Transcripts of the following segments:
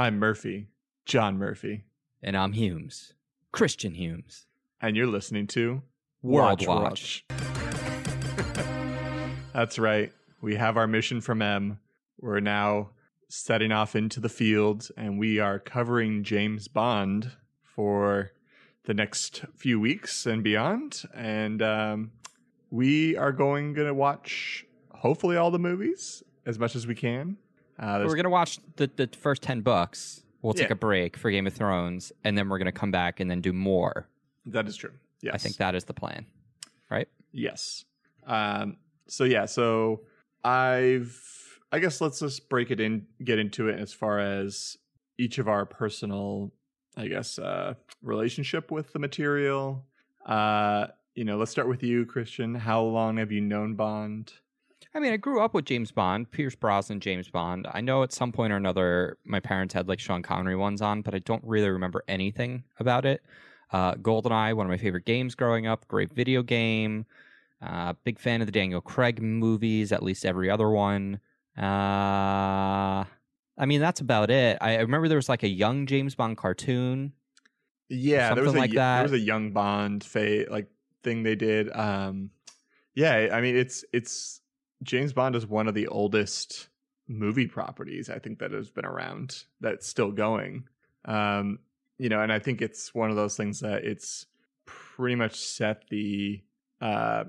I'm Murphy, John Murphy, And I'm Humes, Christian Humes. and you're listening to World Watch. That's right. We have our mission from M. We're now setting off into the field, and we are covering James Bond for the next few weeks and beyond. And um, we are going to watch hopefully all the movies as much as we can. Uh, We're going to watch the, the first 10 books. We'll take Yeah. a break for Game of Thrones, and then we're going to come back and then do more. that is true. Yes, I think that is the plan, right? Yes. Um, so yeah, so I've I guess let's just break it in get into it as far as each of our personal I guess uh relationship with the material. Uh you know, let's start with you, Christian. How long have you known Bond? I mean, I grew up with James Bond, Pierce Brosnan, James Bond. I know at some point or another, my parents had like Sean Connery ones on, but I don't really remember anything about it. Uh, GoldenEye, one of my favorite games growing up, great video game. Uh, big fan of the Daniel Craig movies, at least every other one. Uh, I mean, that's about it. I, remember there was like a young James Bond cartoon. Yeah, there was a like that. there was a young Bond fa- like thing they did. Um yeah, I mean it's it's James Bond is one of the oldest movie properties I think that has been around that's still going. Um you know, and I think it's one of those things that it's pretty much set the uh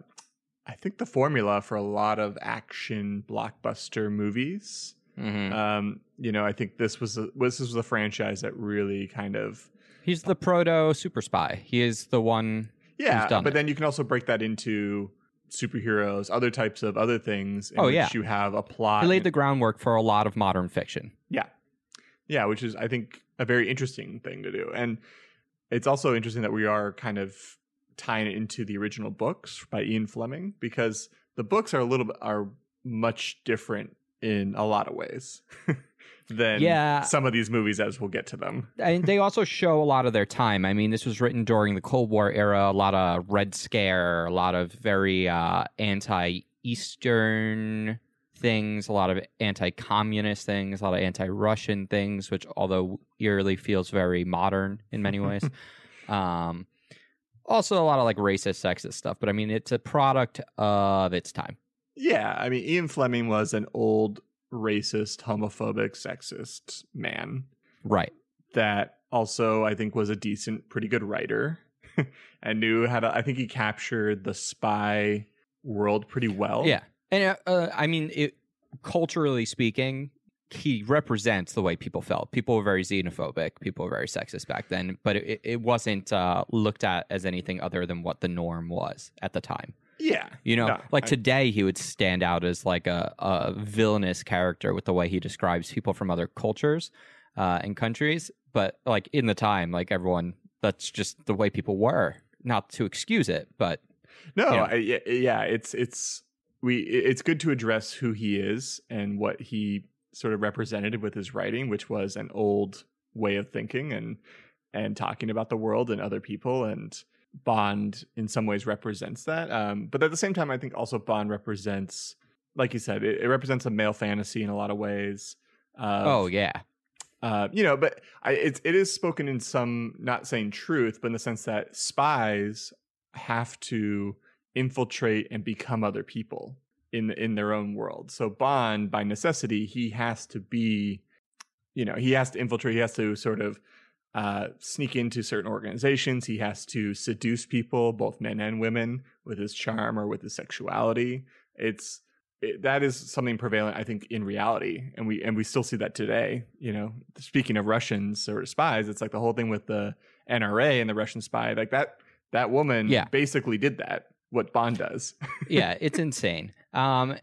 I think the formula for a lot of action blockbuster movies. Mhm. Um, you know, I think this was a, this was the franchise that really kind of He's the proto super spy. He is the one. Yeah, but it. then you can also break that into superheroes, other types of other things. In Oh, which yeah. you have a plot. He laid the groundwork for a lot of modern fiction. yeah, yeah, which is I think a very interesting thing to do, and it's also interesting that we are kind of tying it into the original books by Ian Fleming because the books are a little bit are much different in a lot of ways than Yeah. some of these movies as we'll get to them. and they also show a lot of their time. I mean, this was written during the Cold War era, a lot of Red Scare, a lot of very uh, anti-Eastern things, a lot of anti-communist things, a lot of anti-Russian things, which although eerily feels very modern in many ways. um, also, a lot of like racist, sexist stuff. But I mean, it's a product of its time. Yeah, I mean, Ian Fleming was an old racist, homophobic, sexist man Right. that also I think was a decent, pretty good writer and knew how to. I think he captured the spy world pretty well. Yeah, and uh, uh, I mean, it, culturally speaking, he represents the way people felt. People were very xenophobic. People were very sexist back then, but it, it wasn't uh, looked at as anything other than what the norm was at the time. Yeah, You know, No, like I- today, he would stand out as like a, a villainous character with the way he describes people from other cultures uh, and countries. But like in the time, like everyone, that's just the way people were. Not to excuse it, but No, Yeah. I, yeah, yeah, it's it's we it's good to address who he is and what he sort of represented with his writing, which was an old way of thinking and and talking about the world and other people and Bond in some ways represents that. Um, but at the same time, I think also Bond represents, like you said, it, it represents a male fantasy in a lot of ways. of, oh yeah, uh, you know, but I, it's it is spoken in some not saying truth, but in the sense that spies have to infiltrate and become other people in in their own world. So Bond, by necessity, he has to be, you know, he has to infiltrate. He has to sort of uh, sneak into certain organizations. He has to seduce people, both men and women, with his charm or with his sexuality. It's it, that is something prevalent, I think, in reality, and we and we still see that today. You know, speaking of Russians or spies, it's like the whole thing with the NRA and the Russian spy, like that. That woman, Yeah. basically did that. What Bond does, yeah, it's insane. Um,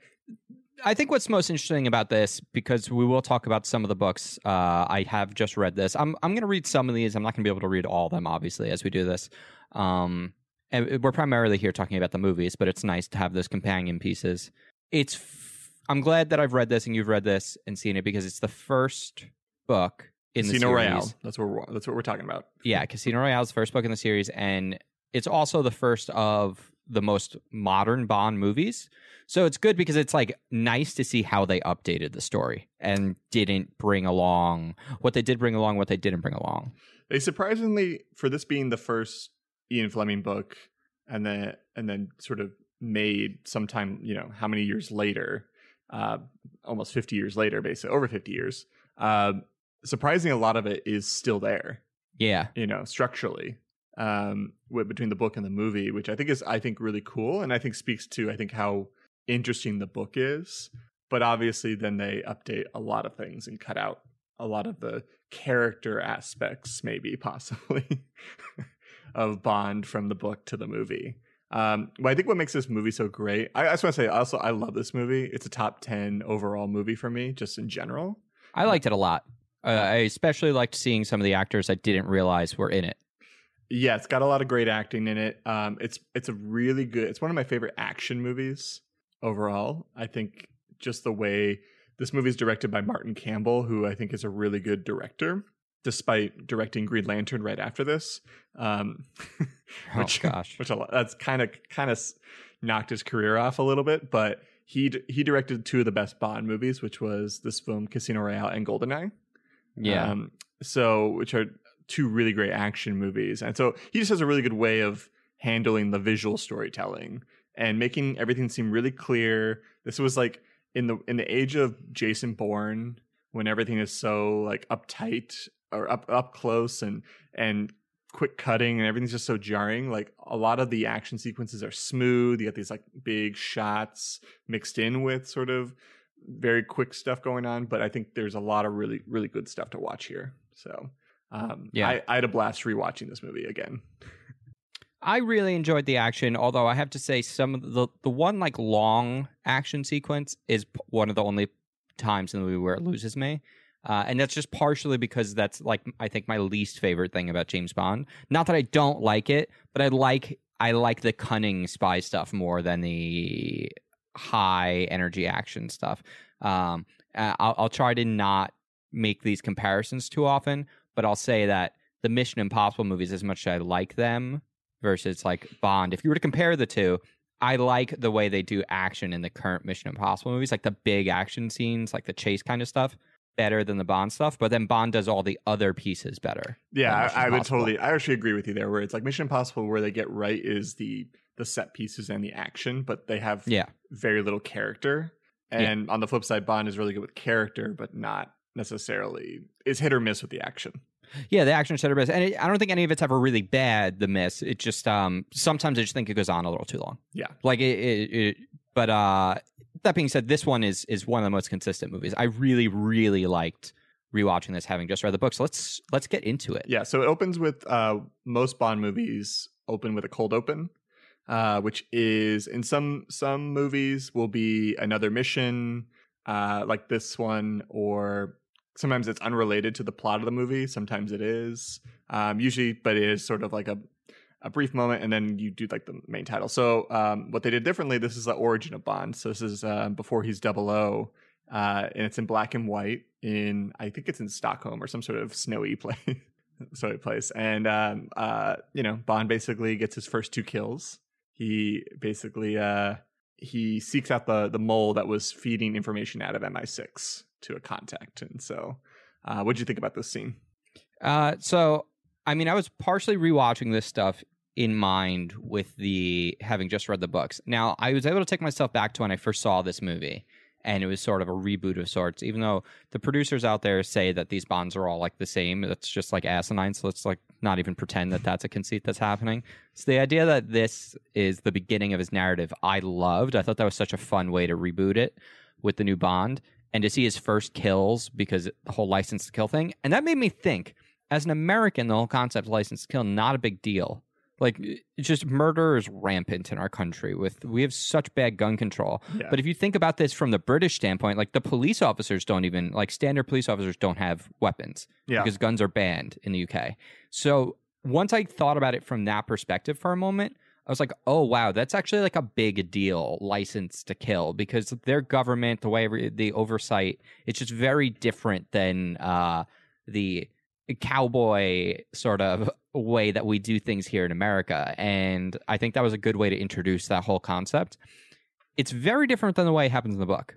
I think what's most interesting about this, because we will talk about some of the books. Uh, I have just read this. I'm I'm going to read some of these. I'm not going to be able to read all of them, obviously, as we do this. Um, and we're primarily here talking about the movies, but it's nice to have those companion pieces. It's. F- I'm glad that I've read this and you've read this and seen it because it's the first book in the series. Royale. That's what we're, that's what we're talking about. Yeah, Casino Royale is the first book in the series, and it's also the first of the most modern Bond movies. So it's good because it's like nice to see how they updated the story and didn't bring along what they did bring along, what they didn't bring along. They surprisingly, for this being the first Ian Fleming book, and then and then sort of made sometime, you know, how many years later, uh, almost fifty years later, basically over fifty years. Uh, surprising, a lot of it is still there. Yeah, you know, structurally, um, with, between the book and the movie, which I think is I think really cool, and I think speaks to I think how interesting the book is. But obviously, then they update a lot of things and cut out a lot of the character aspects, maybe possibly, of Bond from the book to the movie. Um, but I think what makes this movie so great, I, I just want to say also, I love this movie. It's a top 10 overall movie for me, just in general. I liked it a lot. Uh, I especially liked seeing some of the actors I didn't realize were in it. Yeah, it's got a lot of great acting in it. Um, it's it's a really good. It's one of my favorite action movies overall. I think just the way this movie is directed by Martin Campbell, who I think is a really good director, despite directing Green Lantern right after this. Um, oh which, gosh, which that's kind of kind of knocked his career off a little bit, but he he directed two of the best Bond movies, which was this film Casino Royale and Goldeneye. Yeah. Um, so which are two really great action movies, and so he just has a really good way of handling the visual storytelling and making everything seem really clear. This was like in the in the age of Jason Bourne, when everything is so like uptight or up up close and and quick cutting and everything's just so jarring. Like a lot of the action sequences are smooth. You get these like big shots mixed in with sort of very quick stuff going on. But I think there's a lot of really really good stuff to watch here. So um, yeah, I, I had a blast rewatching this movie again. I really enjoyed the action, although I have to say some of the the one like long action sequence is one of the only times in the movie where it loses me. Uh, and that's just partially because that's like I think my least favorite thing about James Bond. Not that I don't like it, but I like I like the cunning spy stuff more than the high energy action stuff. Um, I'll, I'll try to not make these comparisons too often, but I'll say that the Mission Impossible movies, as much as I like them, versus like Bond. If you were to compare the two, I like the way they do action in the current Mission Impossible movies, like the big action scenes, like the chase kind of stuff, better than the Bond stuff. But then Bond does all the other pieces better. Yeah, I, I would totally. I actually agree with you there. Where it's like Mission Impossible, where they get right is the the set pieces and the action, but they have yeah very little character. And yeah. on the flip side, Bond is really good with character, but not necessarily is hit or miss with the action. Yeah, the action center best, and it, I don't think any of it's ever really bad. The miss, it just um sometimes I just think it goes on a little too long. Yeah, like it. it, it but uh, that being said, this one is is one of the most consistent movies. I really, really liked rewatching this, having just read the book. So let's let's get into it. Yeah, so it opens with uh, most Bond movies open with a cold open, uh, which is in some some movies will be another mission, uh, like this one, or sometimes it's unrelated to the plot of the movie. Sometimes it is. Um, usually, but it is sort of like a a brief moment, and then you do like the main title. So um, what they did differently. This is the origin of Bond. So this is uh, before he's Double O, uh, and it's in black and white. In I think it's in Stockholm or some sort of snowy place. snowy place, and um, uh, you know Bond basically gets his first two kills. He basically uh, he seeks out the the mole that was feeding information out of MI6 to a contact. And so, uh, what did you think about this scene? Uh, so, I mean, I was partially rewatching this stuff in mind with the having just read the books. Now, I was able to take myself back to when I first saw this movie, and it was sort of a reboot of sorts. Even though the producers out there say that these bonds are all like the same, it's just like asinine. So let's like not even pretend that that's a conceit that's happening. So the idea that this is the beginning of his narrative, I loved. I thought that was such a fun way to reboot it with the new Bond and to see his first kills because the whole license to kill thing. And that made me think, as an American, the whole concept of license to kill, not a big deal. Like it's just murder is rampant in our country with we have such bad gun control. Yeah. But if you think about this from the British standpoint, like the police officers don't even like standard police officers don't have weapons yeah. because guns are banned in the UK. So once I thought about it from that perspective for a moment, I was like, oh wow, that's actually like a big deal, license to kill, because their government, the way the oversight, it's just very different than uh, the cowboy sort of way that we do things here in America. And I think that was a good way to introduce that whole concept. It's very different than the way it happens in the book.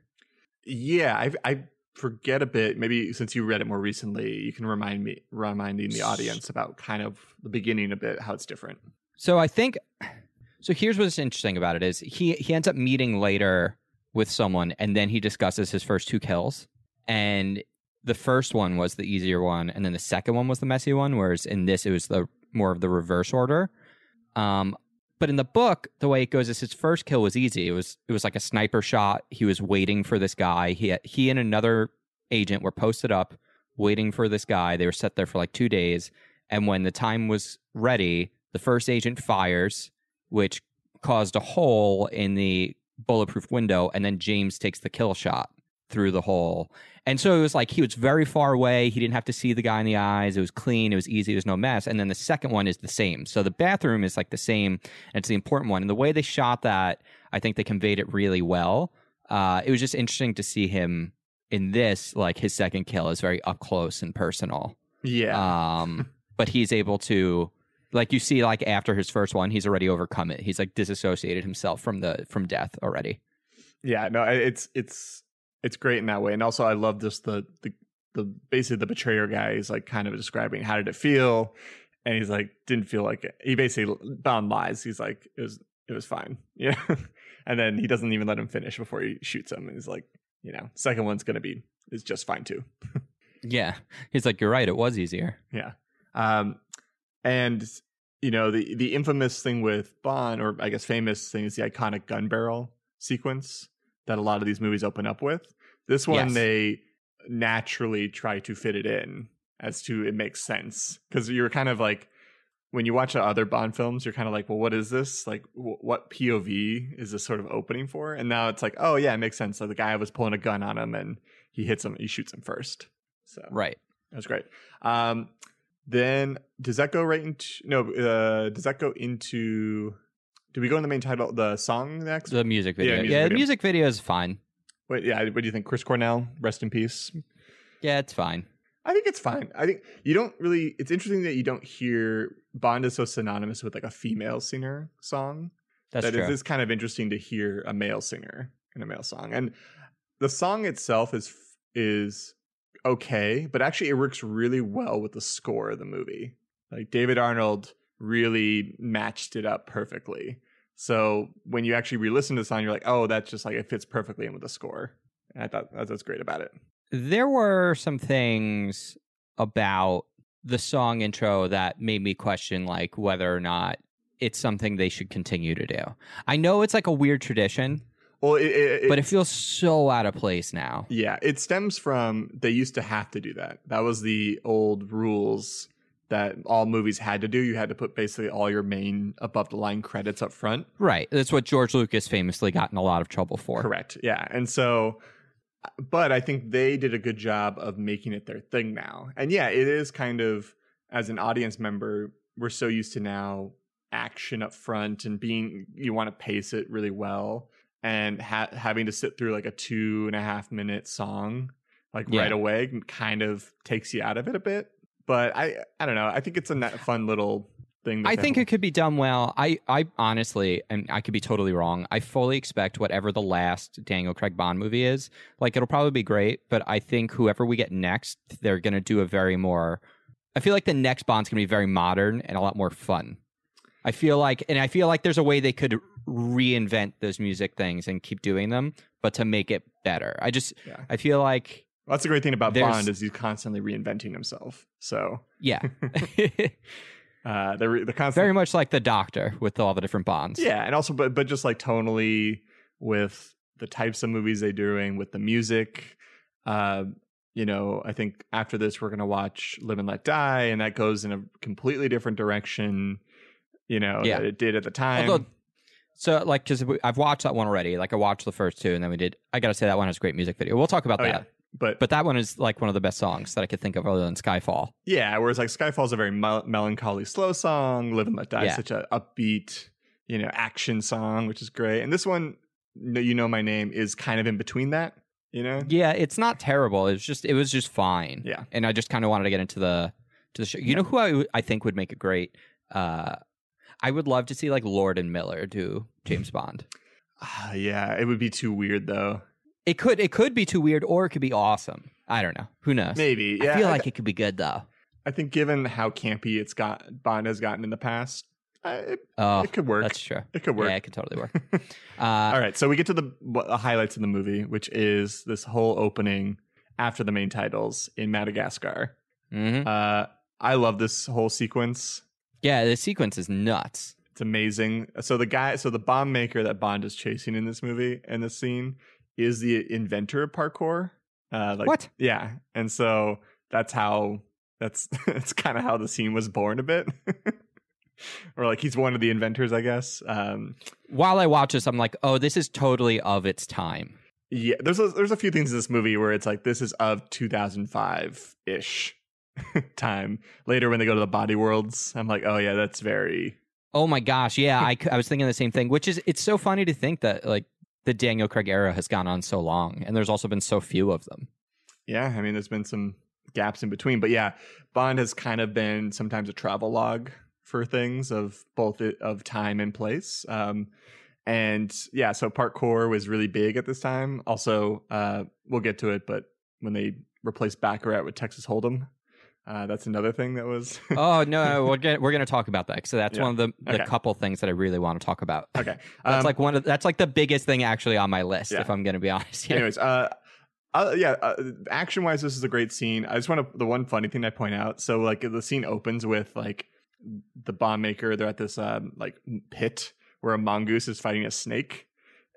Yeah, I I forget a bit. Maybe since you read it more recently, you can remind me reminding the audience about kind of the beginning a bit, how it's different. So I think so here's what's interesting about it is he he ends up meeting later with someone and then he discusses his first two kills. And the first one was the easier one, and then the second one was the messy one. Whereas in this, it was the more of the reverse order. Um, but in the book, the way it goes is his first kill was easy. It was it was like a sniper shot. He was waiting for this guy. He he and another agent were posted up, waiting for this guy. They were set there for like two days, and when the time was ready, the first agent fires, which caused a hole in the bulletproof window, and then James takes the kill shot through the hole. And so it was like he was very far away. He didn't have to see the guy in the eyes. It was clean. It was easy. There was no mess. And then the second one is the same. So the bathroom is like the same. And it's the important one. And the way they shot that, I think they conveyed it really well. Uh, it was just interesting to see him in this. Like his second kill is very up close and personal. Yeah. Um, but he's able to, like you see, like after his first one, he's already overcome it. He's like disassociated himself from the from death already. yeah. No, it's it's it's great in that way, and also I love just the the the basically the betrayer guy is like kind of describing how did it feel, and he's like didn't feel like it. He basically bound lies. He's like it was it was fine, yeah. and then he doesn't even let him finish before he shoots him. And he's like, you know, second one's gonna be is just fine too. Yeah, he's like, you're right. It was easier. Yeah. Um, and you know the the infamous thing with Bond, or I guess famous thing, is the iconic gun barrel sequence that a lot of these movies open up with. This one Yes. they naturally try to fit it in as to it makes sense because you're kind of like when you watch the other Bond films, you're kind of like, well, what is this? Like, w- what POV is this sort of opening for? And now it's like, oh yeah, it makes sense. So the guy was pulling a gun on him, and he hits him, he shoots him first. So Right. that was great. Um, then does that go right into no? Uh, does that go into? Do we go in the main title, the song next? The music video. Yeah, music the video. music video is fine. Wait, yeah. What do you think, Chris Cornell? Rest in peace. Yeah, it's fine. I think it's fine. I think you don't really. It's interesting that you don't hear Bond is so synonymous with like a female singer song. That's That true. it is kind of interesting to hear a male singer in a male song, and the song itself is is okay, but actually it works really well with the score of the movie. Like David Arnold really matched it up perfectly. So when you actually re-listen to the song, you're like, oh, that's just like it fits perfectly in with the score. And I thought that's what's great about it. there were some things about the song intro that made me question like whether or not it's something they should continue to do. I know it's like a weird tradition, Well, it, it, but it feels so out of place now. Yeah, it stems from they used to have to do that. That was the old rules that all movies had to do. You had to put basically all your main above the line credits up front. Right. That's what George Lucas famously got in a lot of trouble for. Correct. Yeah. And so but I think they did a good job of making it their thing now. And yeah, it is kind of as an audience member, we're so used to now action up front and being you want to pace it really well and ha- having to sit through like a two and a half minute song like Yeah. right away kind of takes you out of it a bit. But I I don't know. I think it's a fun little thing. I think it could be done well. I, I honestly, and I could be totally wrong. I fully expect whatever the last Daniel Craig Bond movie is, like it'll probably be great. But I think whoever we get next, they're going to do a very more. I feel like the next Bond's going to be very modern and a lot more fun. I feel like, and I feel like there's a way they could reinvent those music things and keep doing them, but to make it better. I just, Yeah. I feel like, Well, that's the great thing about Bond is he's constantly reinventing himself. So yeah, uh, the re- the constant very much like the Doctor with all the different Bonds. Yeah, and also, but but just like tonally with the types of movies they're doing, with the music. Uh, you know, I think after this we're gonna watch Live and Let Die, and that goes in a completely different direction. You know, Yeah. that it did at the time. Although, so like, because I've watched that one already. Like, I watched the first two, and then we did. I gotta say that one has a great music video. We'll talk about oh that. yeah, but But that one is like one of the best songs that I could think of other than Skyfall. yeah, whereas like Skyfall's a very mel- melancholy, slow song. Live and Let Die, is Yeah. such a upbeat, you know, action song, which is great. And this one, you know, my name is kind of in between that. You know, Yeah, it's not terrible. It's just it was just fine. Yeah. and I just kind of wanted to get into the to the show. You know who I I think would make a great. Uh, I would love to see like Lord and Miller do James Bond. Ah, yeah, it would be too weird though. It could it could be too weird, or it could be awesome. I don't know. Who knows? Maybe. Yeah, I feel I- like it could be good though. I think given how campy it's got Bond has gotten in the past, uh, it, Oh, it could work. that's true. It could work. Yeah, it could totally work. Uh, All right, so we get to the, the highlights of the movie, which is this whole opening after the main titles in Madagascar. mhm. Uh, I love this whole sequence. Yeah, the sequence is nuts. It's amazing. So the guy, so the bomb maker that Bond is chasing in this movie in this scene is the inventor of parkour. Uh, like, What? Yeah, and so that's how that's that's kind of how the scene was born a bit, or like he's one of the inventors, I guess. Um, While I watch this, I'm like, oh, this is totally of its time. yeah, there's a, there's a few things in this movie where it's like this is of 2005 ish time. Later when they go to the body worlds, I'm like, oh yeah, that's very Oh my gosh, yeah, I, I was thinking the same thing. Which is, it's so funny to think that like the Daniel Craig era has gone on so long, and there's also been so few of them. Yeah, I mean, there's been some gaps in between, but yeah, Bond has kind of been sometimes a travel log for things of both of time and place. Um, and yeah, so parkour was really big at this time. Also, uh, we'll get to it, but when they replaced Baccarat with Texas Hold'em, uh, that's another thing that was oh no, we're gonna, we're going to talk about that. So that's Yeah. one of the, the Okay. couple things that I really want to talk about. okay. That's Um, like one of that's like the biggest thing actually on my list. Yeah. If I'm going to be honest. Here. Anyways, uh, uh yeah, uh, action wise, this is a great scene. I just want to the one funny thing I point out. So like the scene opens with like the bomb maker. They're at this um like pit where a mongoose is fighting a snake,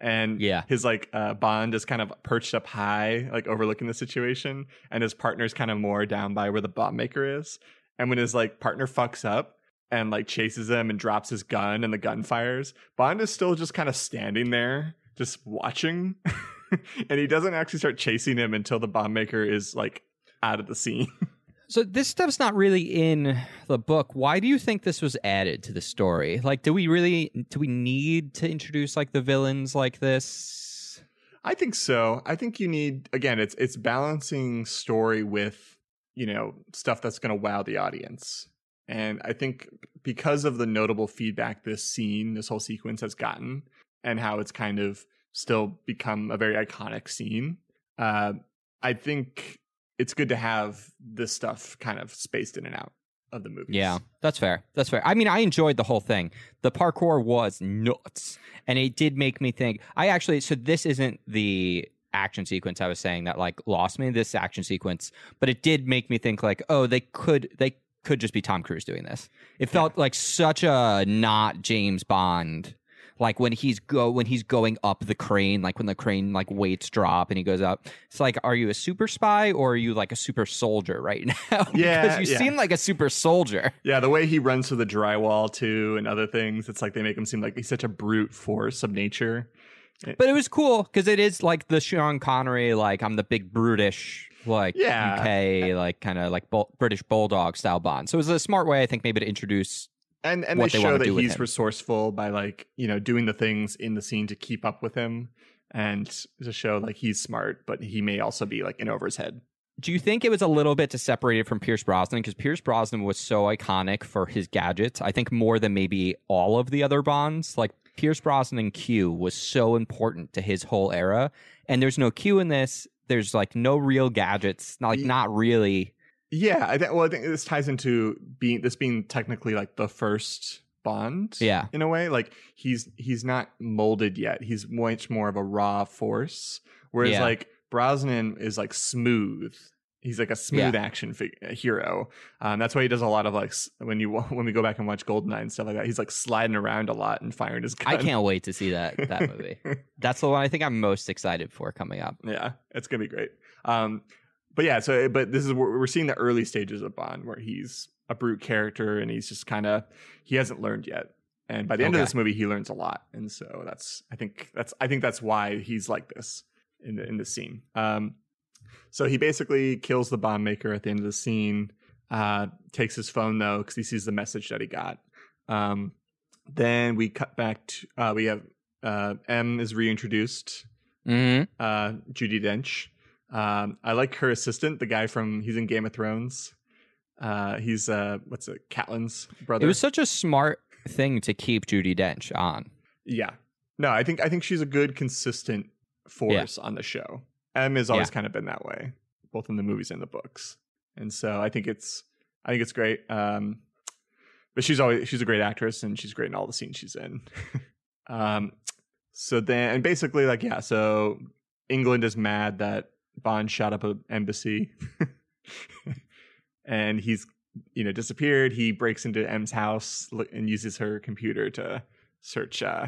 and Yeah. his like uh, Bond is kind of perched up high, like overlooking the situation, and his partner's kind of more down by where the bomb maker is. And when his like partner fucks up and like chases him and drops his gun and the gun fires, Bond is still just kind of standing there, just watching. and he doesn't actually start chasing him until the bomb maker is like out of the scene. So this stuff's not really in the book. Why do you think this was added to the story? Like, do we really do we need to introduce like the villains like this? I think so. I think you need again, it's it's balancing story with, you know, stuff that's going to wow the audience. And I think because of the notable feedback this scene, this whole sequence has gotten and how it's kind of still become a very iconic scene, uh, I think it's good to have this stuff kind of spaced in and out of the movies. Yeah, that's fair. That's fair. I mean, I enjoyed the whole thing. The parkour was nuts, and it did make me think. I actually, so this isn't the action sequence I was saying that like lost me. This action sequence, but it did make me think like, oh, they could they could just be Tom Cruise doing this. It felt like such a not James Bond. Like when he's go when he's going up the crane, like when the crane like weights drop and he goes up. It's like, are you a super spy or are you like a super soldier right now? Yeah, because you yeah. seem like a super soldier. Yeah, the way he runs through the drywall too and other things, it's like they make him seem like he's such a brute force of nature. Eh. But it was cool because it is like the Sean Connery, like I'm the big brutish, like Yeah. UK, like kind of like bull- British bulldog style Bond. So it was a smart way, I think, maybe to introduce. And and they they show that he's resourceful by like, you know, doing the things in the scene to keep up with him and to show like he's smart, but he may also be like in over his head. Do you think it was a little bit to separate it from Pierce Brosnan because Pierce Brosnan was so iconic for his gadgets? I think more than maybe all of the other Bonds. Like Pierce Brosnan Q was so important to his whole era, and there's no Q in this. There's like no real gadgets, not like not really. Yeah, I think well I think this ties into being this being technically like the first Bond. Yeah. In a way. Like he's he's not molded yet. He's much more of a raw force. Whereas Yeah. like Brosnan is like smooth. He's like a smooth Yeah. action fig- hero. Um, that's why he does a lot of like when you when we go back and watch Goldeneye and stuff like that. He's like sliding around a lot and firing his gun. I can't wait to see that that movie. That's the one I think I'm most excited for coming up. Yeah, it's gonna be great. Um, but yeah, so but this is where we're seeing the early stages of Bond, where he's a brute character and he's just kind of he hasn't learned yet. And by the end of this movie, he learns a lot, and so that's I think that's I think that's why he's like this in the in the scene. Um, so he basically kills the bomb maker at the end of the scene. Uh, takes his phone though because he sees the message that he got. Um, then we cut back to uh, we have uh, M is reintroduced hmm uh, Judi Dench. Um, I like her assistant, the guy from he's in Game of Thrones. Uh, he's uh, what's it, Catelyn's brother. It was such a smart thing to keep Judi Dench on. yeah. No, I think I think she's a good, consistent force on the show. M has always Yeah. kind of been that way, both in the movies and the books. And so I think it's I think it's great. Um, but she's always she's a great actress and she's great in all the scenes she's in. um, so then and basically like yeah, so England is mad that Bond shot up an embassy, and he's you know disappeared. He breaks into M's house and uses her computer to search uh,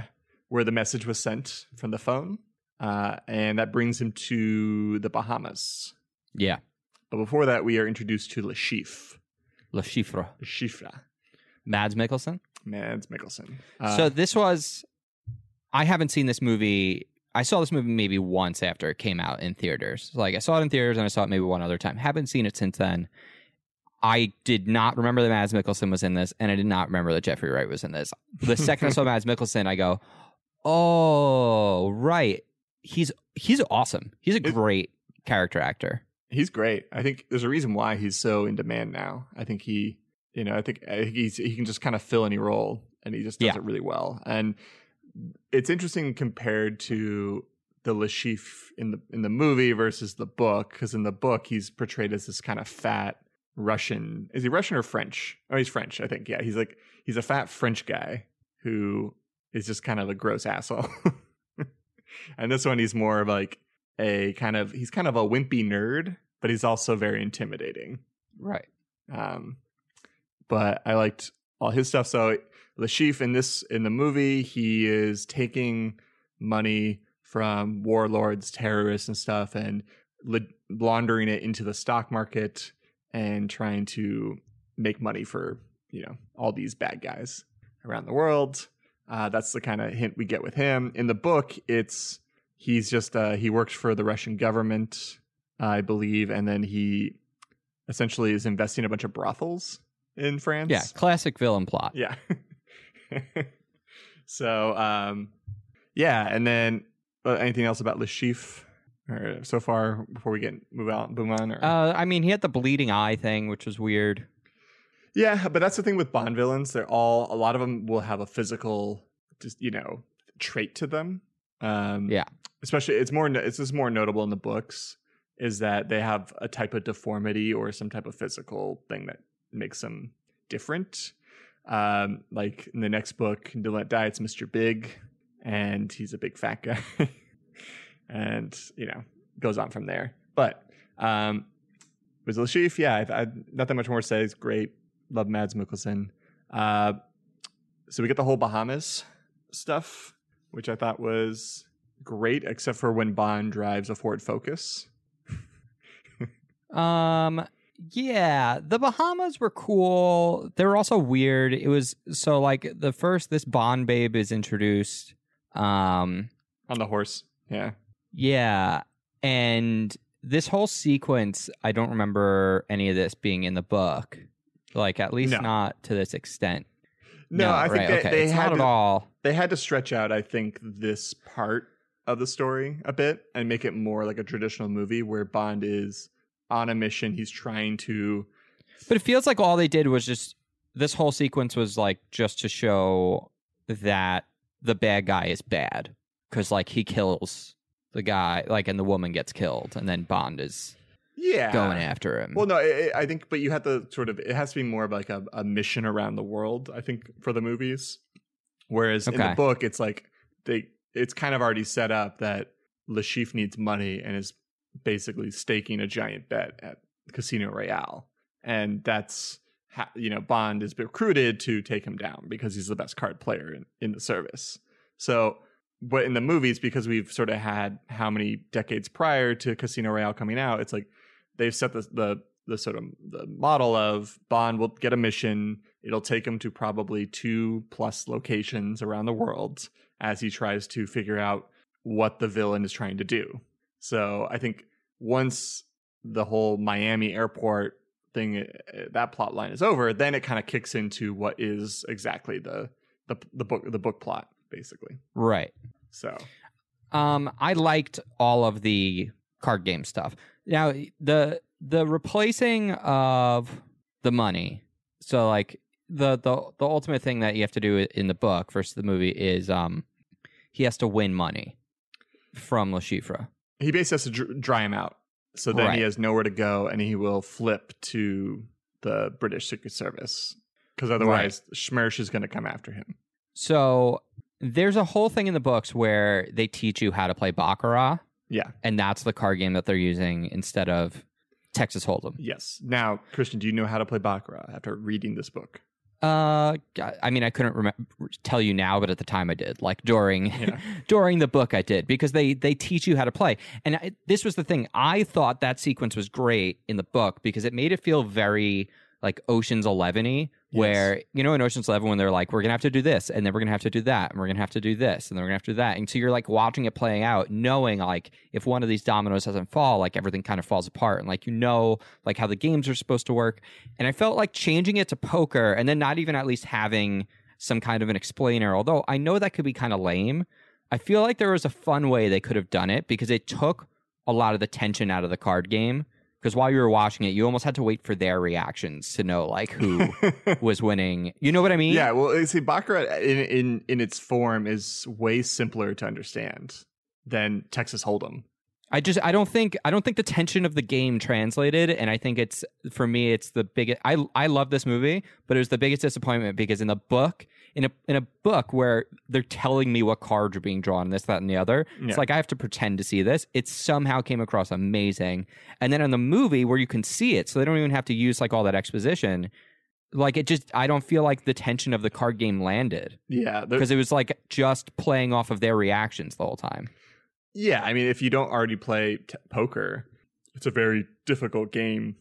where the message was sent from the phone, uh, and that brings him to the Bahamas. Yeah. But before that, we are introduced to Le Chiffre. Le Chiffre. Le Chiffre. Mads Mikkelsen. Mads Mikkelsen. Uh, so this was I haven't seen this movie. I saw this movie maybe once after it came out in theaters. Like I saw it in theaters and I saw it maybe one other time. Haven't seen it since then. I did not remember that Mads Mikkelsen was in this, and I did not remember that Jeffrey Wright was in this. The second I saw Mads Mikkelsen, I go, "Oh, right, he's he's awesome. He's a It- great character actor." he's great. I think there's a reason why he's so in demand now. I think he, you know, I think, I think he's he can just kind of fill any role, and he just does Yeah. it really well. And it's interesting compared to the Chiffre in the in the movie versus the book, because in the book he's portrayed as this kind of fat Russian. Is he Russian or French? Oh, he's French, I think. Yeah, he's like he's a fat French guy who is just kind of a gross asshole. and this one, he's more of like a kind of he's kind of a wimpy nerd, but he's also very intimidating. Right. Um, but I liked all his stuff. So Chiffre in this in the movie, he is taking money from warlords, terrorists, and stuff, and la- laundering it into the stock market and trying to make money for you know all these bad guys around the world. Uh, that's the kind of hint we get with him in the book. It's he's just uh, he works for the Russian government, I believe, and then he essentially is investing a bunch of brothels in France. Yeah, classic villain plot. Yeah. so, um, yeah, and then uh, anything else about Chiffre or so far before we get move out move on? Or? Uh, I mean, he had the bleeding eye thing, which was weird. yeah, but that's the thing with Bond villains; they're all a lot of them will have a physical, just you know, trait to them. Um, Yeah. especially it's more it's just more notable in the books is that they have a type of deformity or some type of physical thing that makes them different. Um, like in the next book, Do Let Die, it's Mr. Big, and he's a big fat guy. and, you know, goes on from there. But um with Chiffre, yeah, I, I, much more to say. Great. Love Mads Mikkelsen. Uh, so we get the whole Bahamas stuff, which I thought was great, except for when Bond drives a Ford Focus. Um, yeah, the Bahamas were cool. They were also weird. It was so like the first this Bond babe is introduced. Um, on the horse. Yeah. yeah, and this whole sequence, I don't remember any of this being in the book. Like at least No. not to this extent. No, I think they, okay. they it's had not at all. they had to stretch out. I think this part of the story a bit and make it more like a traditional movie where Bond is on a mission. He's trying to. But it feels like all they did was just this whole sequence was like just to show that the bad guy is bad because like he kills the guy like and the woman gets killed and then Bond is Yeah. going after him. Well, no, it, I think, but you have to sort of. It has to be more of like a, a mission around the world. I think for the movies, whereas in the book, it's like they. It's kind of already set up that Chiffre needs money and is basically staking a giant bet at Casino Royale, and that's how you know Bond is recruited to take him down because he's the best card player in, in the service. So. But in the movies, because we've sort of had how many decades prior to Casino Royale coming out, it's like they've set the the the sort of the model of Bond will get a mission. It'll take him to probably two plus locations around the world as he tries to figure out what the villain is trying to do. So I think once the whole Miami airport thing uh, that plot line is over, then it kind of kicks into what is exactly the the the book the book plot basically. right. So Um, I liked all of the card game stuff. Now the the replacing of the money. So like the the the ultimate thing that you have to do in the book versus the movie is um he has to win money from Chiffre. He basically has to dr- dry him out. So then Right. he has nowhere to go and he will flip to the British Secret Service. Because otherwise, SMERSH is going to come after him. So there's a whole thing in the books where they teach you how to play baccarat, Yeah. and that's the card game that they're using instead of Texas Hold'em. Yes. Now, Christian, do you know how to play Baccarat after reading this book? Uh, I mean, I couldn't remember tell you now, but at the time I did. Like during Yeah. during the book, I did because they they teach you how to play. And I, this was the thing. I thought that sequence was great in the book because it made it feel very like Ocean's Eleven-y, where you know in Ocean's Eleven when they're like, we're gonna have to do this, and then we're gonna have to do that, and we're gonna have to do this, and then we're gonna have to do that, and so you're like watching it playing out, knowing like if one of these dominoes doesn't fall, like everything kind of falls apart, and like you know like how the games are supposed to work. And I felt like changing it to poker, and then not even at least having some kind of an explainer, although I know that could be kind of lame. I feel like there was a fun way they could have done it because it took a lot of the tension out of the card game. Because while you were watching it, you almost had to wait for their reactions to know like who was winning. You know what I mean? yeah. Well, eh, see, Baccarat in, in, in its form is way simpler to understand than Texas Hold'em. I just I don't think I don't think the tension of the game translated, and I think it's for me it's the biggest. I I love this movie, but it was the biggest disappointment because in the book, in a in a book where they're telling me what cards are being drawn, this, that, and the other, Yeah. it's like I have to pretend to see this. It somehow came across amazing, and then in the movie where you can see it, so they don't even have to use like all that exposition. Like it just, I don't feel like the tension of the card game landed Yeah. because it was like just playing off of their reactions the whole time. Yeah. I mean, if you don't already play t- poker, it's a very difficult game.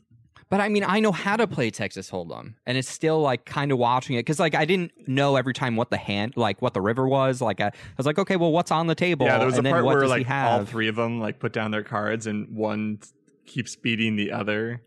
But I mean, I know how to play Texas Hold'em, and it's still like kind of watching it because like I didn't know every time what the hand, like what the river was. Like I, I was like, okay, well, what's on the table? Yeah, there was and a then part what where like all three of them like put down their cards and one keeps beating the other,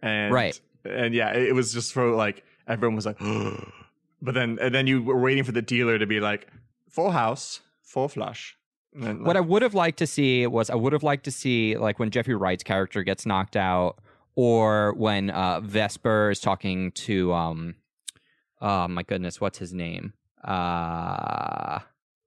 and Right. and yeah, it, it was just for like everyone was like, but then and then you were waiting for the dealer to be like full house, full flush. And What I would have liked to see was I would have liked to see like when Jeffrey Wright's character gets knocked out, or when uh, Vesper is talking to um, oh my goodness, what's his name? Uh,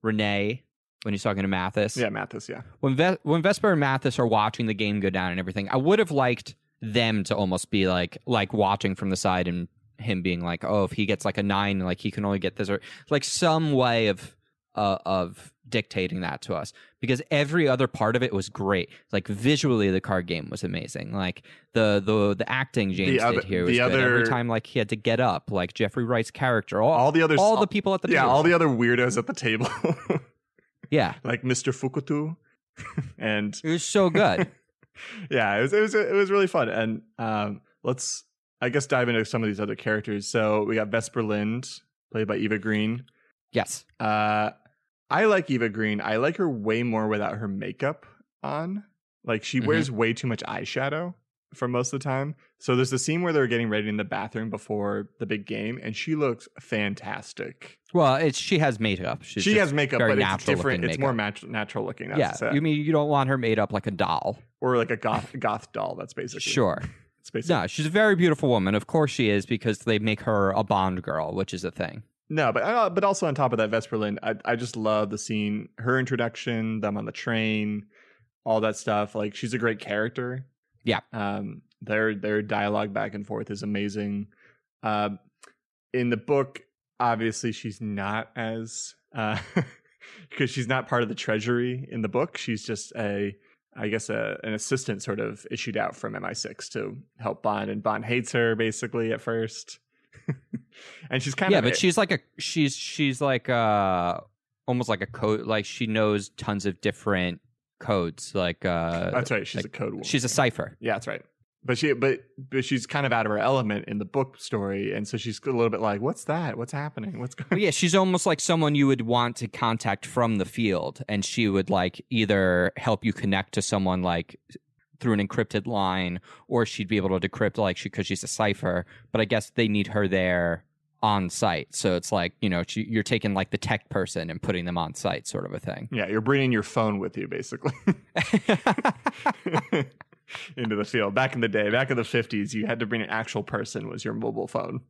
René when he's talking to Mathis. yeah, Mathis, yeah, when Ve- when Vesper and Mathis are watching the game go down and everything, I would have liked them to almost be like like watching from the side and him being like, oh, if he gets like a nine, like he can only get this or like some way of uh, of dictating that to us because every other part of it was great. Like visually, the card game was amazing. Like the the the acting James other- did here was the good. Every time like he had to get up, like Jeffrey Wright's character, all, all the others, all the people at the yeah, table. all the other weirdos at the table, yeah, like Mister Fukutu, and it was so good. yeah, it was it was it was really fun. And um, let's I guess dive into some of these other characters. So we got Vesper Lynd, played by Eva Green. yes. Uh, I like Eva Green. I like her way more without her makeup on. Like she Mhm. wears way too much eyeshadow for most of the time. So there's the scene where they're getting ready in the bathroom before the big game, and she looks fantastic. Well, it's she has makeup. She's she has makeup, but it's different. It's more mat- natural looking. That's yeah. You mean you don't want her made up like a doll? or like a goth goth doll. That's basically Sure. It's basically No, she's a very beautiful woman. Of course she is because they make her a Bond girl, which is a thing. No, but uh, but also on top of that, Vesper Lynd, I I just love the scene, her introduction, them on the train, all that stuff. Like she's a great character. Yeah. Um, their their dialogue back and forth is amazing. Um, in the book, obviously she's not as uh because she's not part of the treasury in the book. She's just a I guess a, an assistant sort of issued out from MI6 to help Bond, and Bond hates her basically at first. And she's kind of yeah, of but she's like a she's she's like uh almost like a code like she knows tons of different codes. Like uh That's right. She's like, a code woman. she's a cipher. yeah, that's right. But she, but but she's kind of out of her element in the book story, and so she's a little bit like, "What's that? What's happening? What's going?" Well, yeah, she's almost like someone you would want to contact from the field, and she would like either help you connect to someone like through an encrypted line, or she'd be able to decrypt like she because she's a cipher. But I guess they need her there on site, so it's like you know she, you're taking like the tech person and putting them on site, sort of a thing. Yeah, you're bringing your phone with you, basically. into the field. Back in the day, back in the fifties, you had to bring an actual person was your mobile phone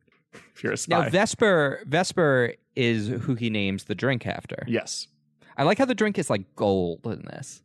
if you're a spy. Now Vesper Vesper is who he names the drink after. yes. I like how the drink is like gold in this.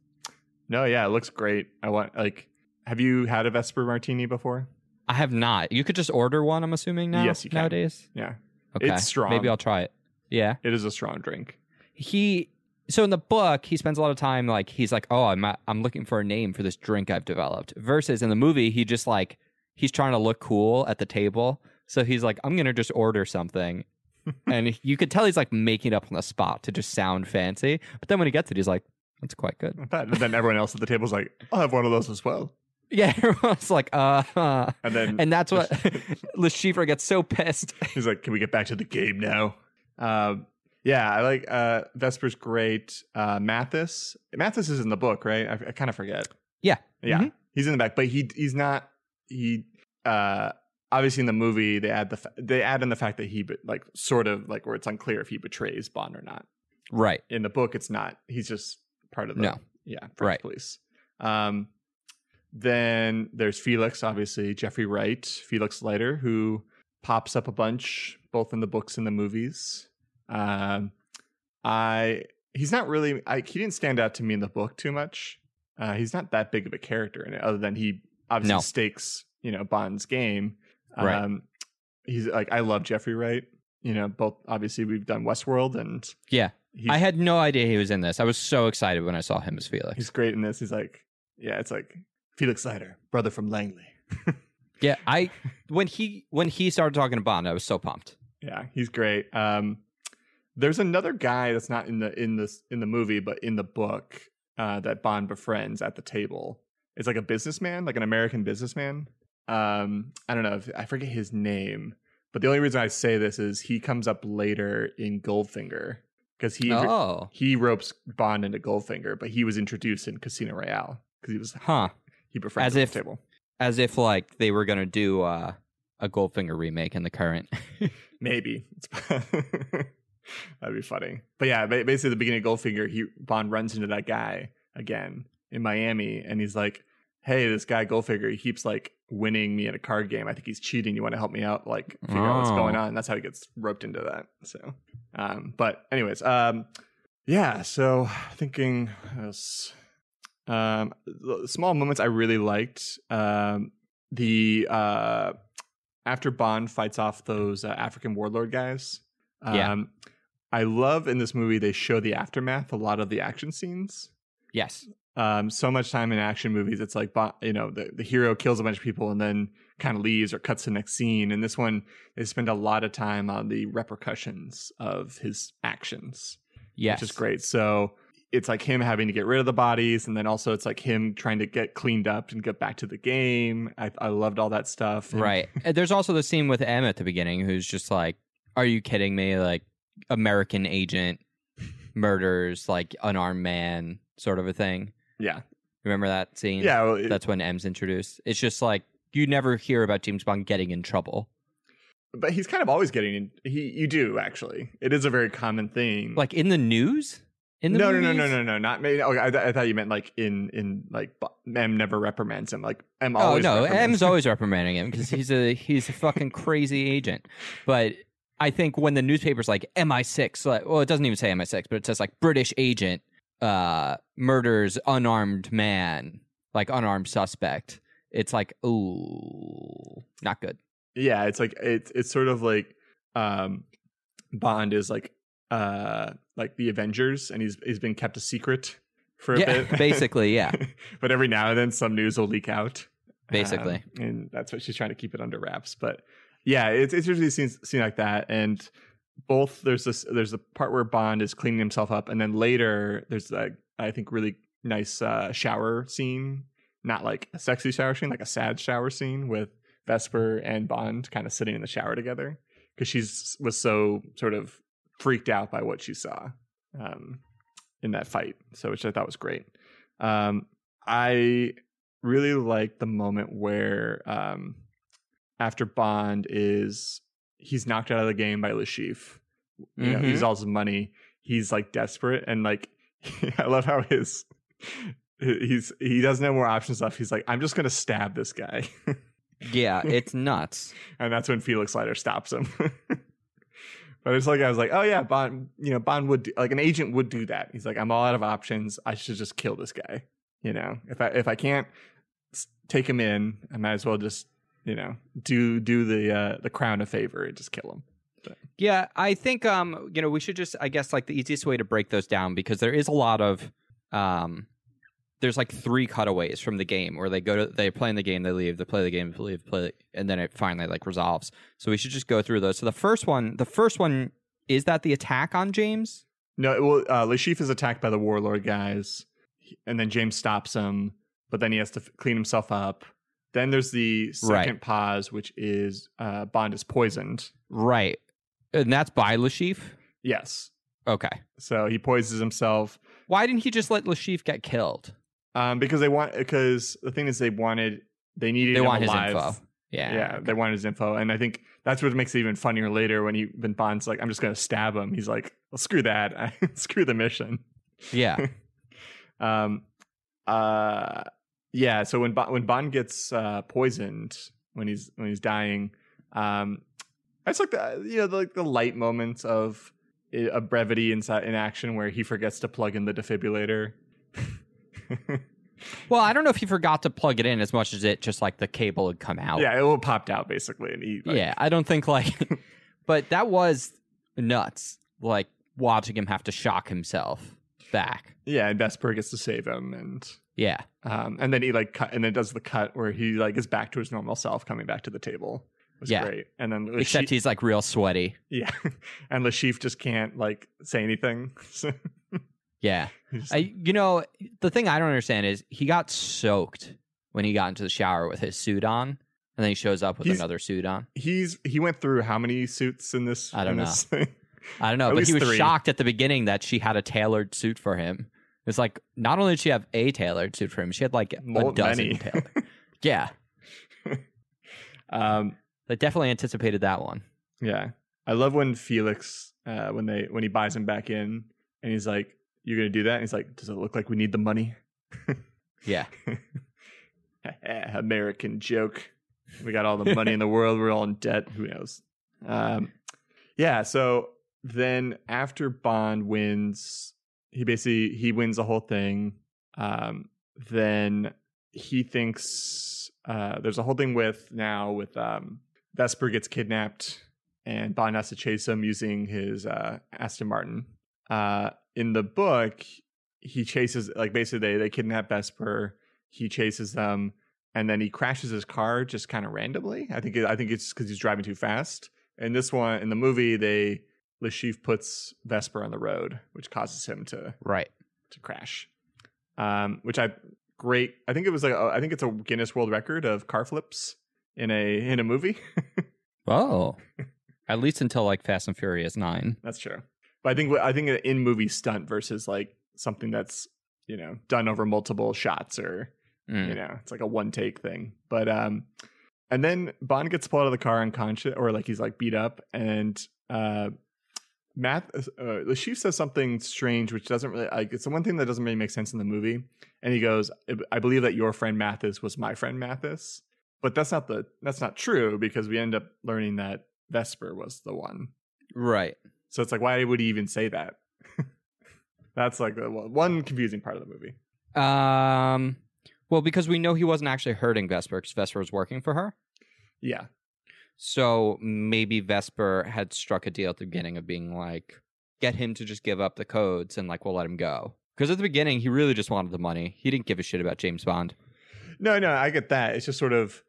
No, yeah, it looks great. I want like have you had a Vesper martini before? I have not. You could just order one. I'm assuming now. Yes, you can. nowadays. Yeah. Okay, It's strong. Maybe I'll try it. Yeah. It is a strong drink. he so in the book he spends a lot of time like he's like oh i'm i'm looking for a name for this drink i've developed versus in the movie he just like he's trying to look cool at the table so he's like i'm gonna just order something and you could tell he's like making it up on the spot to just sound fancy but then when he gets it he's like that's quite good. And then everyone else at the table's like, I'll have one of those as well. yeah everyone's like uh, uh. And then and that's what Le Chiffre gets so pissed He's like, "Can we get back to the game now?" Um, yeah, I like uh, Vesper's great. Uh, Mathis, Mathis is in the book, right? I, I kind of forget. Yeah. yeah, Mhm. he's in the back, but he he's not. He uh, obviously in the movie they add the fa- they add in the fact that he be- like sort of like where it's unclear if he betrays Bond or not. right In the book, it's not. He's just part of the No. yeah French Right. police. Um, then there's Felix, obviously Jeffrey Wright, Felix Leiter, who pops up a bunch both in the books and the movies. Um, I he's not really I, he didn't stand out to me in the book too much. Uh, he's not that big of a character in it, other than he obviously No. stakes you know Bond's game. Right. Um, he's like I love Jeffrey Wright. You know, both obviously we've done Westworld and yeah i had no idea he was in this i was so excited when i saw him as felix he's great in this. He's like, yeah, it's like Felix Leiter, brother from Langley. Yeah, I when he when he started talking to Bond, I was so pumped. Yeah, he's great. Um, there's another guy that's not in the in this in the movie, but in the book uh, that Bond befriends at the table. It's like a businessman, like an American businessman. Um, I don't know if I forget his name, but the only reason I say this is he comes up later in Goldfinger because he oh, he ropes Bond into Goldfinger, but he was introduced in Casino Royale because he was huh? he befriends As if- the table. As if like they were gonna do uh, a Goldfinger remake in the current. Maybe. That'd be funny. But yeah, basically, at the beginning of Goldfinger, he Bond runs into that guy again in Miami, and he's like, "Hey, this guy Goldfinger, he keeps like winning me at a card game. I think he's cheating. You want to help me out? Like, figure out what's Oh. going on." And That's how he gets roped into that. So, um, but anyways, um, yeah. So thinking, else, um, small moments I really liked. Um, the uh after Bond fights off those uh, African warlord guys. Um, Yeah. I love in this movie they show the aftermath, a lot of the action scenes. yes. Um, so much time in action movies, it's like you know the, the hero kills a bunch of people and then kind of leaves or cuts the next scene. And this one, they spend a lot of time on the repercussions of his actions Yes. which is great. So it's like him having to get rid of the bodies, and then also it's like him trying to get cleaned up and get back to the game. I, I loved all that stuff. And- Right. There's also the scene with M at the beginning, who's just like, "Are you kidding me? Like, American agent murders like unarmed man, sort of a thing." Yeah, Remember that scene? yeah. Well, it- That's when M's introduced. It's just like you never hear about James Bond getting in trouble. but he's kind of always getting in. He, you do actually. It is a very common thing. Like in the news? In the no, no, no, no, no, no, not maybe. Okay, oh, I, th- I thought you meant like in in like M never reprimands him. Like M oh, always. Oh no, M's always reprimanding him because he's a he's a fucking crazy agent. But I think when the newspaper's like MI6, like, well, it doesn't even say MI6, but it says like British agent uh, murders unarmed man, like unarmed suspect. It's like, ooh, not good. yeah it's like it's it's sort of like um bond is like uh like the avengers and he's he's been kept a secret for a Yeah, bit basically, yeah. but every now and then some news will leak out Basically. Um, and that's what she's trying to keep it under wraps but yeah it's it's usually seen, seen like that and both there's this there's the part where bond is cleaning himself up and then later there's that i think really nice uh shower scene. Not like a sexy shower scene like a sad shower scene with vesper and bond kind of sitting in the shower together because she's was so sort of freaked out by what she saw um in that fight so which i thought was great. Um i really like the moment where um after bond is he's knocked out of the game by Le Chiffre. You know, Mhm. he's all his money. He's like desperate and like I love how his he's he doesn't have more options left. He's like, I'm just gonna stab this guy, Yeah, it's nuts. and that's when Felix Leiter stops him. but it's like I was like, oh yeah, Bond. You know, Bond would do, like an agent would do that. He's like, I'm all out of options. I should just kill this guy. You know, if I if I can't take him in, I might as well just you know do do the uh, the crown a favor and just kill him. Yeah, I think um, you know, we should just I guess like the easiest way to break those down because there is a lot of um there's like three cutaways from the game where they go to they play in the game, they leave, they play the game, they leave, play and then it finally like resolves. So we should just go through those. So the first one, the first one is that the attack on James? No, well, uh, Chiffre is attacked by the warlord guys, and then James stops him, but then he has to f- clean himself up. Then there's the Right. second pause, which is uh, Bond is poisoned. Right. And that's by Le Chiffre? Yes, Okay. so he poisons himself Why didn't he just let Le Chiffre get killed? um, because they want because the thing is they wanted they needed They him want his alive. info. Yeah. Yeah, they wanted his info, and I think that's what makes it even funnier later when he when Bond's like, "I'm just gonna stab him." He's like, well, "Screw that, screw the mission." Yeah. um uh yeah so when Bond, when Bond gets uh poisoned when he's when he's dying um it's like the you know the, like the light moments of a brevity inside in action where he forgets to plug in the defibrillator Well, I don't know if he forgot to plug it in as much as it just like the cable had come out. yeah it will popped out basically and he like, yeah, I don't think like, but that was nuts. Like watching him have to shock himself back. yeah and Vesper gets to save him and Yeah, um and then he like cut and then does the cut where he like is back to his normal self coming back to the table it was Yeah. great and then except he's like real sweaty. yeah and Le Chiffre just can't like say anything Yeah, I you know the thing I don't understand is he got soaked when he got into the shower with his suit on, and then he shows up with another suit on. he's he went through how many suits in this? I don't thing? I don't know, At but he was three. shocked at the beginning that she had a tailored suit for him. It's like not only did she have a tailored suit for him, she had like a dozen tailored. Yeah, um, they definitely anticipated that one. yeah, I love when Felix uh, when they when he buys him back in and he's like, "You're gonna do that?" And he's like, "Does it look like we need the money?" Yeah, American joke. We got all the money in the world. We're all in debt. Who knows? Um, yeah. So then after Bond wins, he basically he wins the whole thing. Um, then he thinks uh, there's a whole thing with now with um, Vesper gets kidnapped and Bond has to chase him using his uh, Aston Martin. Uh, in the book, he chases like basically they they kidnap Vesper. He chases them, and then he crashes his car just kind of randomly. I think I think it's because he's driving too fast. In this one, in the movie, they Chiffre puts Vesper on the road, which causes him to right. to crash. Um, which I great. I think it was like a, I think it's a Guinness World Record of car flips in a in a movie. Oh, at least until like Fast and Furious Nine. That's true. But I think I think an in movie stunt versus like something that's you know done over multiple shots or Mm. you know it's like a one take thing. But um, and then Bond gets pulled out of the car unconscious or like he's like beat up and uh. Math, uh, the chief says something strange, which doesn't really like. It's the one thing that doesn't really make sense in the movie. And he goes, "I believe that your friend Mathis was my friend Mathis," but that's not the that's not true because we end up learning that Vesper was the one. Right. So it's like, why would he even say that? That's like the one one confusing part of the movie. Um. Well, because we know he wasn't actually hurting Vesper because Vesper was working for her. Yeah, So maybe Vesper had struck a deal at the beginning of being like, get him to just give up the codes and like we'll let him go. Because at the beginning, he really just wanted the money. He didn't give a shit about James Bond. no, no, I get that. It's just sort of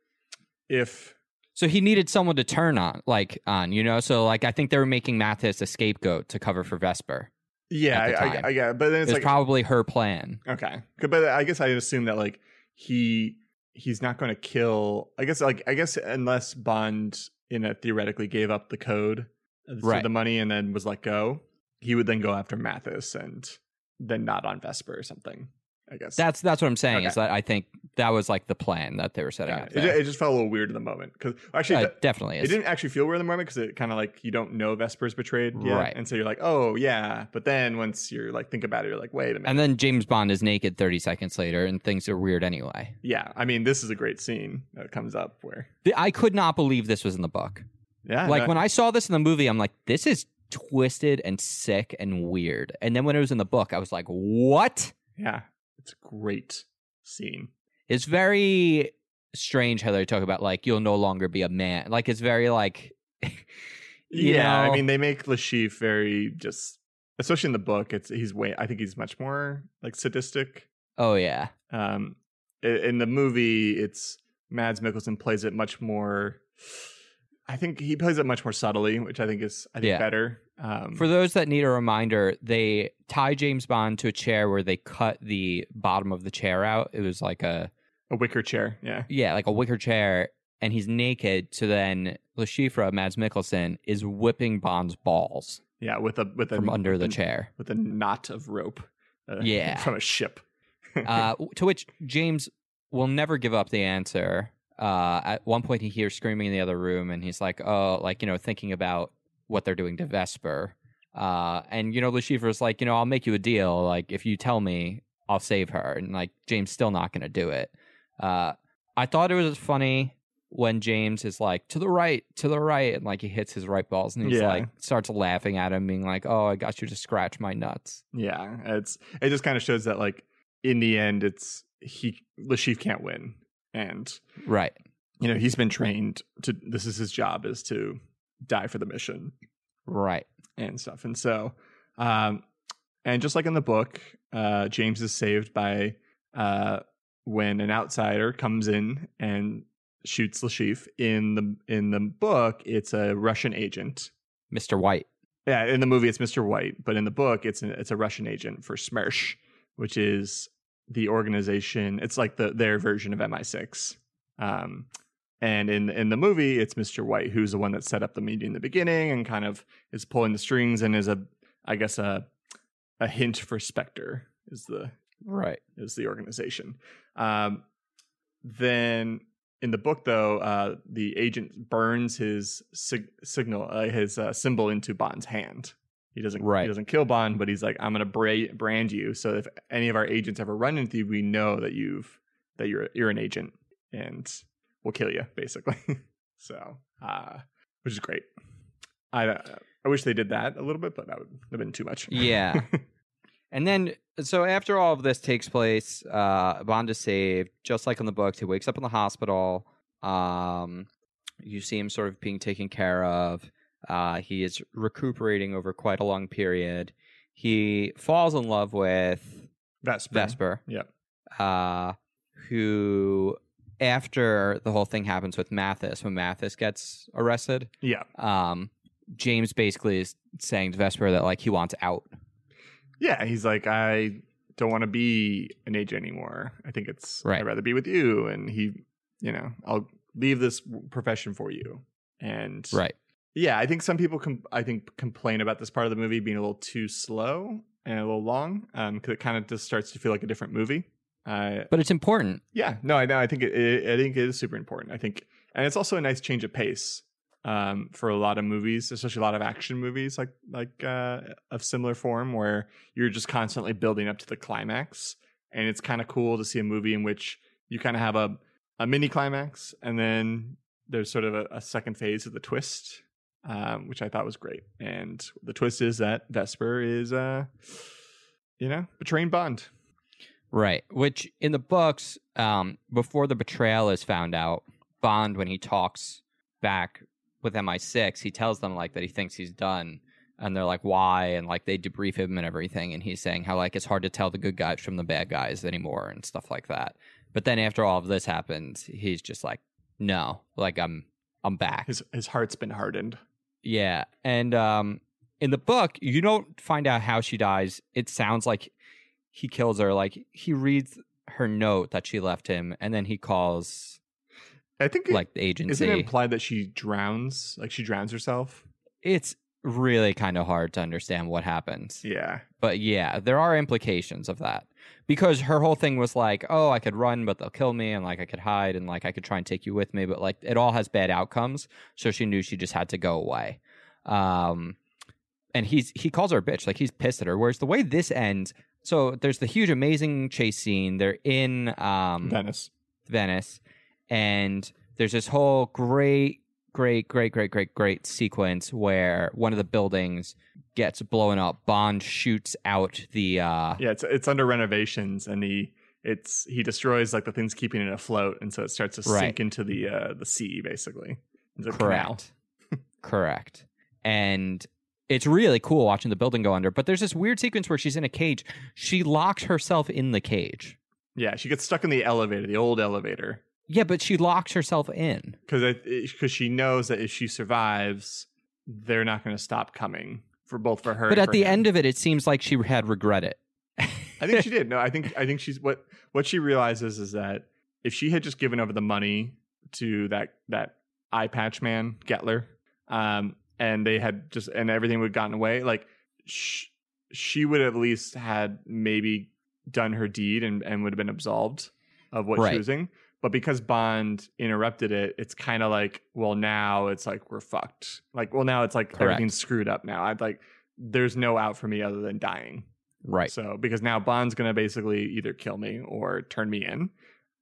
if So he needed someone to turn on, like on, you know. So like I think they were making Mathis a scapegoat to cover for Vesper. yeah, I. I, I get, it. but then It it's was like probably her plan. okay, but I guess I assume that like he he's not going to kill. I guess like I guess unless Bond in a theoretically gave up the code for Right. the money and then was let go, he would then go after Mathis and then not on Vesper or something. I guess. That's that's what I'm saying. Is that I think that was like the plan that they were setting yeah, up. it, it just felt a little weird in the moment because actually Uh, that- definitely it didn't actually feel weird in the moment because it kind of like you don't know Vesper's betrayed yet, Right. and so you're like, oh yeah, but then once you're like think about it, you're like, wait a minute, And then James Bond is naked 30 seconds later, and things are weird anyway. yeah, I mean this is a great scene that comes up where The- I could not believe this was in the book. yeah, like no- when I saw this in the movie, I'm like, this is twisted and sick and weird. And then when it was in the book, I was like, what? yeah, it's a great scene. It's very strange how they talk about like you'll no longer be a man. Like it's very like, yeah, know, I mean they make Le Chiffre very just, especially in the book. It's he's way. I think he's much more like sadistic. oh yeah, Um, in the movie, it's Mads Mikkelsen plays it much more. I think he plays it much more subtly, which I think is I think Yeah. better. Um, For those that need a reminder, they tie James Bond to a chair where they cut the bottom of the chair out. It was like a a wicker chair, yeah, yeah, like a wicker chair, and he's naked. So then Le Chiffre, Mads Mikkelsen, is whipping Bond's balls yeah, with a with a from under the a- chair. with a knot of rope, uh, Yeah. from a ship. Uh, to which James will never give up the answer. Uh, at one point, he hears screaming in the other room, and he's like, "Oh, like you know, thinking about what they're doing to Vesper." Uh, and you know, Le Chiffre's like, "You know, I'll make you a deal. Like, if you tell me, I'll save her." And like, James still not going to do it. Uh, I thought it was funny when James is like, "To the right, to the right," and like he hits his right balls, and he's Yeah. like, starts laughing at him, being like, "Oh, I got you to scratch my nuts." yeah, it's it just kind of shows that like in the end, it's he Le Chiffre can't win, and Right. you know he's been trained to. This is his job is to die for the mission. Right. and stuff. And so, um, and just like in the book, uh, James is saved by uh, when an outsider comes in and shoots Le Chiffre. In the in the book, it's a Russian agent. Mr. White. Yeah, in the movie, it's Mr. White, but in the book, it's a, it's a Russian agent for SMERSH, which is the organization. It's like the their version of MI6. Um, and in in the movie, it's Mr. White who's the one that set up the meeting in the beginning and kind of is pulling the strings and is a, I guess a, a hint for Spectre is the Right. is the organization. Um, then in the book, though, uh, the agent burns his sig- signal, uh, his uh, symbol into Bond's hand. He doesn't. Right. He doesn't kill Bond, but he's like, "I'm going to bra- brand you." So if any of our agents ever run into you, we know that you've that you're you're an agent, and we'll kill you, basically. so, uh, which is great. I uh, I wish they did that a little bit, but that would have been too much. Yeah. and then, so after all of this takes place, uh, Bond is saved, just like in the books. He wakes up in the hospital. Um, you see him sort of being taken care of. Uh, he is recuperating over quite a long period. He falls in love with Vesper. Vesper, Yep. uh, who, after the whole thing happens with Mathis, when Mathis gets arrested, Yeah. um, James basically is saying to Vesper that like he wants out. Yeah, he's like, I don't want to be an agent anymore. I think it's Right. I'd rather be with you. And he, you know, I'll leave this profession for you. And Right. Yeah, I think some people, com- I think, complain about this part of the movie being a little too slow and a little long, um, because it kind of just starts to feel like a different movie. Uh, But it's important. yeah, no, I know. I think it, it, I think it is super important. I think, and it's also a nice change of pace um, for a lot of movies, especially a lot of action movies like like uh, of similar form, where you're just constantly building up to the climax, and it's kind of cool to see a movie in which you kind of have a a mini climax, and then there's sort of a, a second phase of the twist, um, which I thought was great. And the twist is that Vesper is, uh, you know, betraying Bond. Right. Which in the books, um, before the betrayal is found out, Bond, when he talks back with MI6, he tells them like that he thinks he's done. And they're like, why? And like they debrief him and everything. And he's saying how like it's hard to tell the good guys from the bad guys anymore and stuff like that. But then after all of this happens, he's just like, no, like I'm I'm back. His his heart's been hardened. Yeah, and um, in the book, you don't find out how she dies. It sounds like he kills her. Like he reads her note that she left him, and then he calls I think it- like the agency. Isn't it implied that she drowns? Like she drowns herself? it's really kind of hard to understand what happens. Yeah. But yeah, there are implications of that. Because her whole thing was like, oh, I could run, but they'll kill me, and like I could hide, and like I could try and take you with me, but like it all has bad outcomes. So she knew she just had to go away. Um, and he's he calls her a bitch, like he's pissed at her. Whereas the way this ends, so there's the huge, amazing chase scene. They're in um, Venice. Venice, and there's this whole great, great, great, great, great, great sequence where one of the buildings gets blown up. Bond shoots out the uh, Yeah, it's it's under renovations, and he it's he destroys like the things keeping it afloat, and so it starts to Right. sink into the uh the sea, basically. Correct, correct, and it's really cool watching the building go under. But there's this weird sequence where she's in a cage. She locks herself in the cage. Yeah, she gets stuck in the elevator, the old elevator, Yeah, but she locks herself in. because because she knows that if she survives, they're not going to stop coming for both for her. But at the him. end of it, it seems like she had regret it. I think she did. No, I think I think she's what what she realizes is that if she had just given over the money to that that eye patch man Gettler, um, and they had just and everything would have gotten away, like sh- she would have at least had maybe done her deed and and would have been absolved of what Right. she was doing. But because Bond interrupted it, it's kind of like, well, now it's like we're fucked. Like, well, now it's like Correct. everything's screwed up. Now I'd like, there's no out for me other than dying. Right. So because now Bond's gonna basically either kill me or turn me in,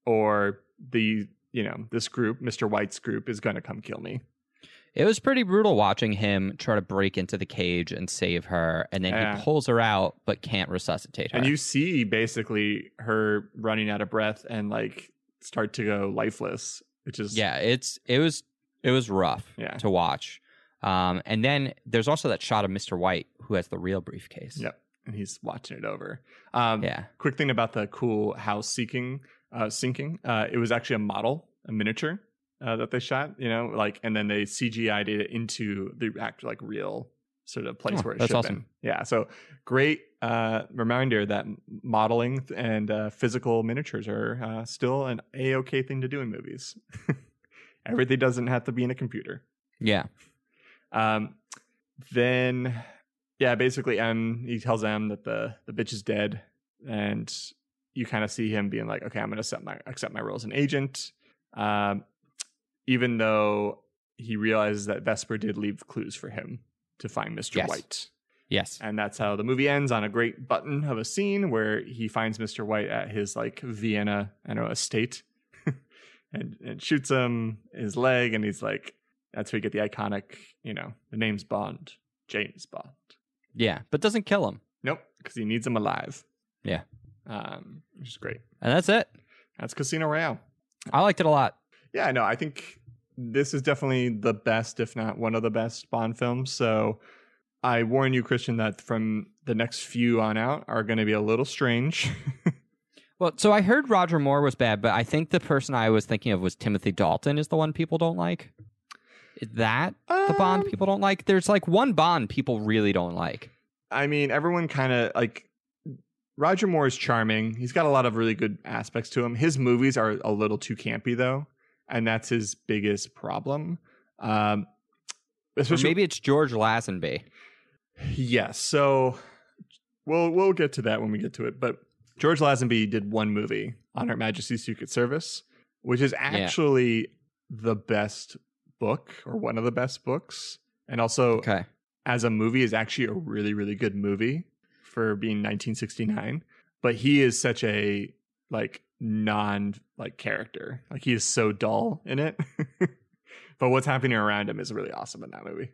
or the you know this group, Mr. White's group, is gonna come kill me. It was pretty brutal watching him try to break into the cage and save her, and then Yeah. he pulls her out but can't resuscitate her. And you see basically her running out of breath and like start to go lifeless, which is yeah, it's it was it was rough Yeah. to watch. Um, and then there's also that shot of Mr. White who has the real briefcase. Yep. And he's watching it over. Um, Yeah. Quick thing about the cool house seeking, uh, sinking. Uh, it was actually a model, a miniature uh, that they shot. You know, like, and then they CGI'd it into the act like real sort of place Oh, where it that's should awesome. been. Yeah. So great uh, reminder that modeling and uh, physical miniatures are uh, still an a okay thing to do in movies. Everything doesn't have to be in a computer. Yeah. Um, then, yeah, basically, M he tells M that the the bitch is dead, and you kind of see him being like, "Okay, I'm going to accept my accept my role as an agent," um, even though he realizes that Vesper did leave clues for him to find Mister Yes. White, Yes. and that's how the movie ends on a great button of a scene where he finds Mister White at his like Vienna, I don't know, estate, and and shoots him in his leg, and he's like, that's where you get the iconic, you know, the name's Bond, James Bond. Yeah. But doesn't kill him. Nope, because he needs him alive. Yeah. Um, which is great. And that's it. That's Casino Royale. I liked it a lot. Yeah, no, I think this is definitely the best, if not one of the best Bond films. So I warn you, Christian, that from the next few on out are going to be a little strange. Well, so I heard Roger Moore was bad, but I think the person I was thinking of was Timothy Dalton is the one people don't like. Is that the Bond Um, people don't like? There's like one Bond people really don't like. I mean, everyone kind of like Roger Moore is charming. He's got a lot of really good aspects to him. His movies are a little too campy though, and that's his biggest problem. Um, Or especially maybe it's George Lazenby. yes. So we'll we'll get to that when we get to it. But George Lazenby did one movie on Her Majesty's Secret Service, which is actually the best book or one of the best books, and also Okay. as a movie is actually a really really good movie for being 1969 but he is such a like non like character like he is so dull in it but what's happening around him is really awesome in that movie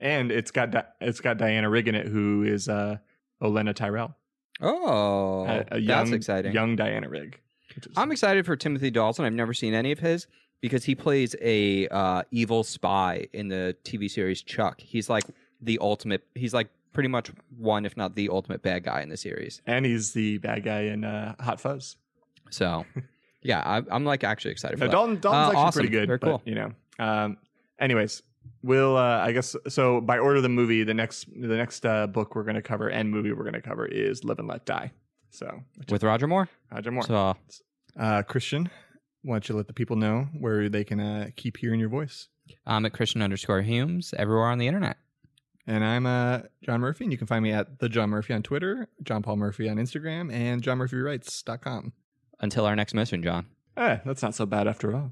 and it's got Di- it's got Diana Rigg in it who is uh Olenna Tyrell Oh, a, a young that's exciting. young Diana Rigg is- I'm excited for Timothy Dalton. I've never seen any of his because he plays a uh, evil spy in the TV series Chuck. He's like the ultimate. He's like pretty much one, if not the ultimate bad guy in the series. and he's the bad guy in uh, Hot Fuzz So, yeah, I, I'm like actually excited for No, that. Dalton, Dalton's Uh, actually awesome. pretty good. Very but, cool. You know. Um, anyways, we'll. Uh, I guess so. By order of the movie, the next the next uh, book we're going to cover and movie we're going to cover is Live and Let Die. So is with Roger Moore. Roger Moore. So, uh, Christian, why don't you let the people know where they can uh, keep hearing your voice? I'm at Christian underscore Humes everywhere on the internet. And I'm uh, John Murphy, and you can find me at the John Murphy on Twitter, John Paul Murphy on Instagram, and JohnMurphyWrites.com. Until our next mission, John. Eh, that's not so bad after all.